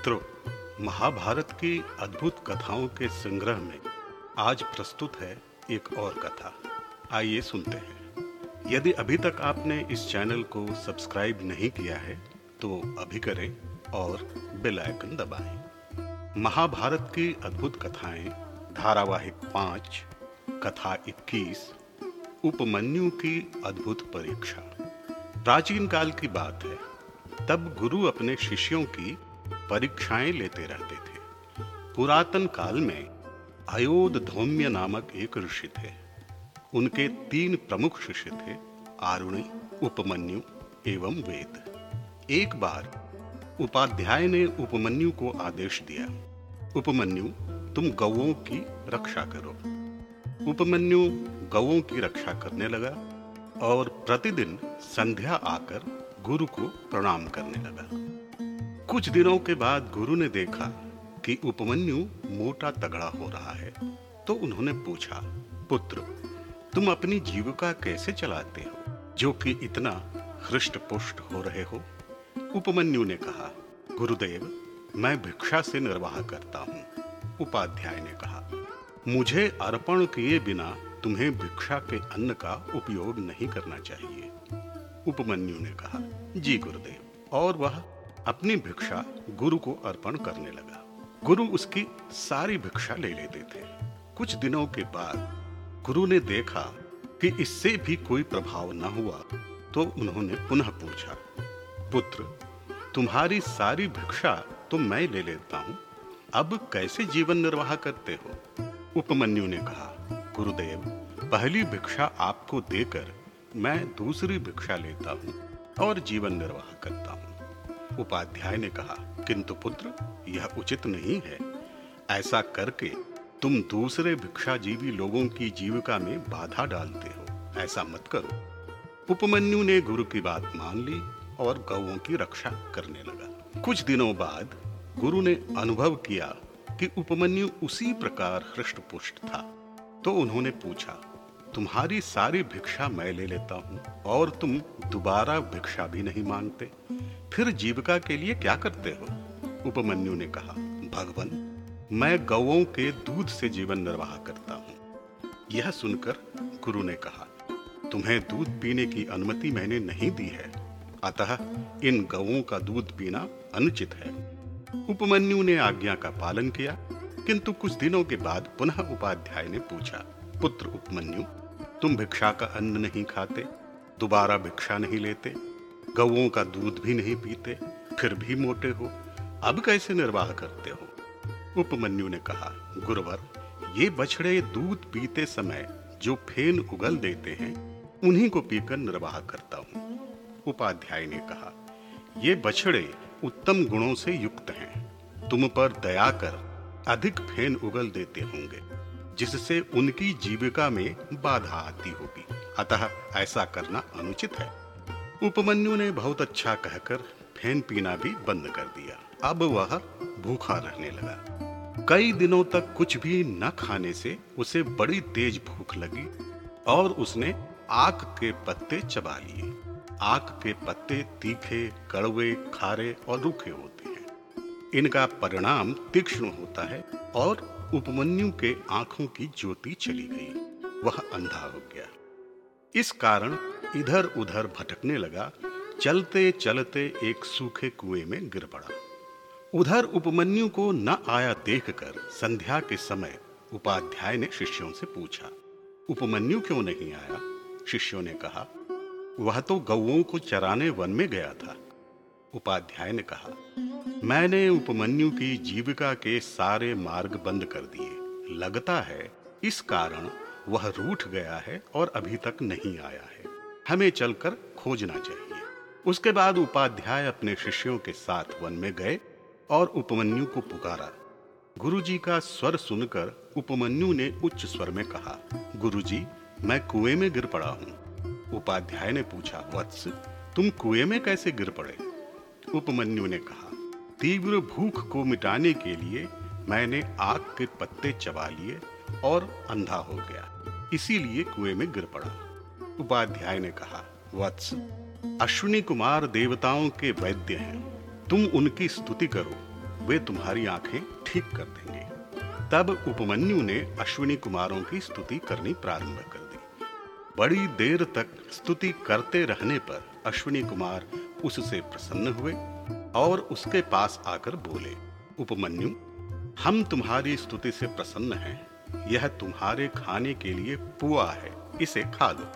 मित्रों, महाभारत की अद्भुत कथाओं के संग्रह में आज प्रस्तुत है एक और कथा। आइए सुनते हैं। यदि अभी तक आपने इस चैनल को सब्सक्राइब नहीं किया है तो अभी करें और बेल आइकन दबाएँ। महाभारत की अद्भुत कथाएँ, धारावाहिक पाँच, कथा 21 उपमन्यु की अद्भुत परीक्षा। प्राचीन काल की बात है। तब गुरु अपने शिष्यों की परीक्षाएँ लेते रहते थे। पुरातन काल में अयोध धौम्य नामक एक ऋषि थे। उनके तीन प्रमुख शिष्य थे, आरुणि, उपमन्यु एवं वेद। एक बार उपाध्याय ने उपमन्यु को आदेश दिया, उपमन्यु, तुम गौओं की रक्षा करो। उपमन्यु गौओं की रक्षा करने लगा और प्रतिदिन संध्या आकर गुरु को प्रणाम करने लगा। कुछ दिनों के बाद गुरु ने देखा कि उपमन्यु मोटा तगड़ा हो रहा है तो उन्होंने पूछा, पुत्र, तुम अपनी जीविका कैसे चलाते हो, जो कि इतना हृष्ट पुष्ट हो रहे हो? उपमन्यु ने कहा, गुरुदेव, मैं भिक्षा से निर्वाह करता हूँ, उपाध्याय ने कहा, मुझे अर्पण किए बिना तुम्हें भिक्षा के अन्न का उपयोग नहीं करना चाहिए, उपमन्यु ने कहा, जी गुरुदेव, और वह अपनी भिक्षा गुरु को अर्पण करने लगा। गुरु उसकी सारी भिक्षा ले लेते थे। कुछ दिनों के बाद गुरु ने देखा कि इससे भी कोई प्रभाव न हुआ तो उन्होंने पुनः पूछा, पुत्र, तुम्हारी सारी भिक्षा तो मैं ले लेता हूँ। अब कैसे जीवन निर्वाह करते हो? उपमन्यु ने कहा, गुरुदेव, पहली भिक्षा आपको देकर मैं दूसरी भिक्षा लेता हूँ और जीवन निर्वाह करता हूँ। उपाध्याय ने कहा, किंतु पुत्र, यह उचित नहीं है। ऐसा करके तुम दूसरे भिक्षाजीवी लोगों की जीविका में बाधा डालते हो। ऐसा मत करो। उपमन्यु ने गुरु की बात मान ली और गौओं की रक्षा करने लगा। कुछ दिनों बाद गुरु ने अनुभव किया कि उपमन्यु उसी प्रकार हृष्ट पुष्ट था। तो उन्होंने पूछा, तुम्हारी सारी भिक्षा मैं ले लेता हूँ और तुम दोबारा भिक्षा भी नहीं मांगते? फिर जीविका के लिए क्या करते हो? उपमन्यु ने कहा, भगवान, मैं गौओं के दूध से जीवन निर्वाह करता हूँ। यह सुनकर गुरु ने कहा, तुम्हें दूध पीने की अनुमति मैंने नहीं दी है। अतः इन गौओं का दूध पीना अनुचित है। उपमन्यु ने आज्ञा का पालन किया, किंतु कुछ दिनों के बाद पुनः उपाध्याय ने पूछा, पुत्र उपमन्यु, तुम भिक्षा का अन्न नहीं खाते, दोबारा भिक्षा नहीं लेते गौओं का दूध भी नहीं पीते, फिर भी मोटे हो। अब कैसे निर्वाह करते हो? उपमन्यु ने कहा, गुरुवर, ये बछड़े दूध पीते समय जो फेन उगल देते हैं, उन्हीं को पीकर निर्वाह करता हूँ। उपाध्याय ने कहा, ये बछड़े उत्तम गुणों से युक्त हैं। तुम पर दया कर अधिक फेन उगल देते होंगे, जिससे उनकी जीविका में बाधा आती होगी। अतः ऐसा करना अनुचित है। उपमन्यु ने बहुत अच्छा कहकर फ़ैन पीना भी बंद कर दिया। अब वह भूखा रहने लगा। कई दिनों तक कुछ भी न खाने से उसे बड़ी तेज भूख लगी और उसने आक के पत्ते चबा लिए। आक के पत्ते तीखे, कड़वे, खारे और रूखे होते हैं। इनका परिणाम तीक्ष्ण होता है और उपमन्यु के आँखों की ज्योति चली गई। वह अंधा हो गया। इस कारण इधर उधर भटकने लगा चलते चलते एक सूखे कुएँ में गिर पड़ा। उधर उपमन्यु को न आया देखकर संध्या के समय उपाध्याय ने शिष्यों से पूछा, उपमन्यु क्यों नहीं आया? शिष्यों ने कहा, वह तो गौओं को चराने वन में गया था। उपाध्याय ने कहा, मैंने उपमन्यु की जीविका के सारे मार्ग बंद कर दिए। लगता है इस कारण वह रूठ गया है और अभी तक नहीं आया है। हमें चलकर खोजना चाहिए। उसके बाद उपाध्याय अपने शिष्यों के साथ वन में गए और उपमन्यु को पुकारा। गुरुजी का स्वर सुनकर उपमन्यु ने उच्च स्वर में कहा, गुरुजी, मैं कुएँ में गिर पड़ा हूँ। उपाध्याय ने पूछा, वत्स, तुम कुएँ में कैसे गिर पड़े? उपमन्यु ने कहा, तीव्र भूख को मिटाने के लिए मैंने आग के पत्ते चबा लिए और अंधा हो गया। इसीलिए कुएँ में गिर पड़ा। उपाध्याय ने कहा, वत्स, अश्विनी कुमार देवताओं के वैद्य हैं। तुम उनकी स्तुति करो, वे तुम्हारी आँखें ठीक कर देंगे। तब उपमन्यु ने अश्विनी कुमारों की स्तुति करनी प्रारंभ कर दी। बड़ी देर तक स्तुति करते रहने पर अश्विनी कुमार उससे प्रसन्न हुए और उसके पास आकर बोले, उपमन्यु, हम तुम्हारी स्तुति से प्रसन्न हैं। यह तुम्हारे खाने के लिए पुआ है। इसे खा लो।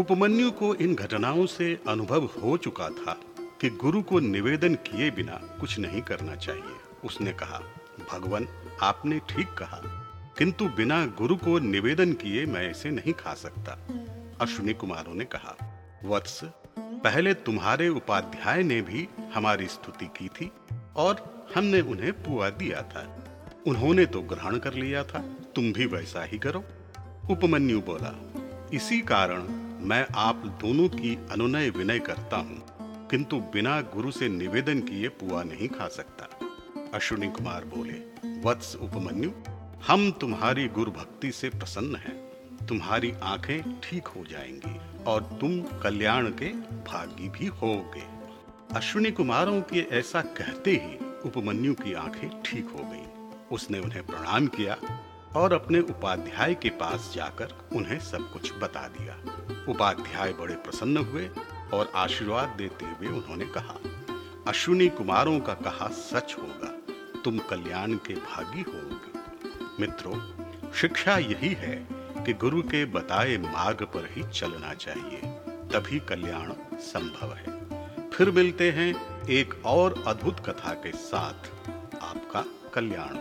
उपमन्यु को इन घटनाओं से अनुभव हो चुका था कि गुरु को निवेदन किए बिना कुछ नहीं करना चाहिए। उसने कहा, भगवान, आपने ठीक कहा। किंतु बिना गुरु को निवेदन किए मैं इसे नहीं खा सकता। अश्विनी कुमारों ने कहा, वत्स, पहले तुम्हारे उपाध्याय ने भी हमारी स्तुति की थी और हमने उन्हें पुआ दिया था। उन्होंने तो ग्रहण कर लिया था। तुम भी वैसा ही करो, उपमन्यु बोला। इसी कारण मैं आप दोनों की अनुनय विनय करता हूँ, किंतु बिना गुरु से निवेदन किए पुआ नहीं खा सकता। अश्विनी कुमार बोले, वत्स उपमन्यु, हम तुम्हारी गुरु भक्ति से प्रसन्न हैं। तुम्हारी आँखें ठीक हो जाएँगी और तुम कल्याण के भागी भी होगे। अश्विनी कुमारों के ऐसा कहते ही उपमन्यु की आँखें ठीक हो गईं। उसने उन्हें प्रणाम किया। और अपने उपाध्याय के पास जाकर उन्हें सब कुछ बता दिया। उपाध्याय बड़े प्रसन्न हुए और आशीर्वाद देते हुए उन्होंने कहा, अश्विनी कुमारों का कहा सच होगा, तुम कल्याण के भागी होगे। मित्रों, शिक्षा यही है कि गुरु के बताए मार्ग पर ही चलना चाहिए, तभी कल्याण संभव है। फिर मिलते हैं एक और अद्भुत कथा के साथ। आपका कल्याण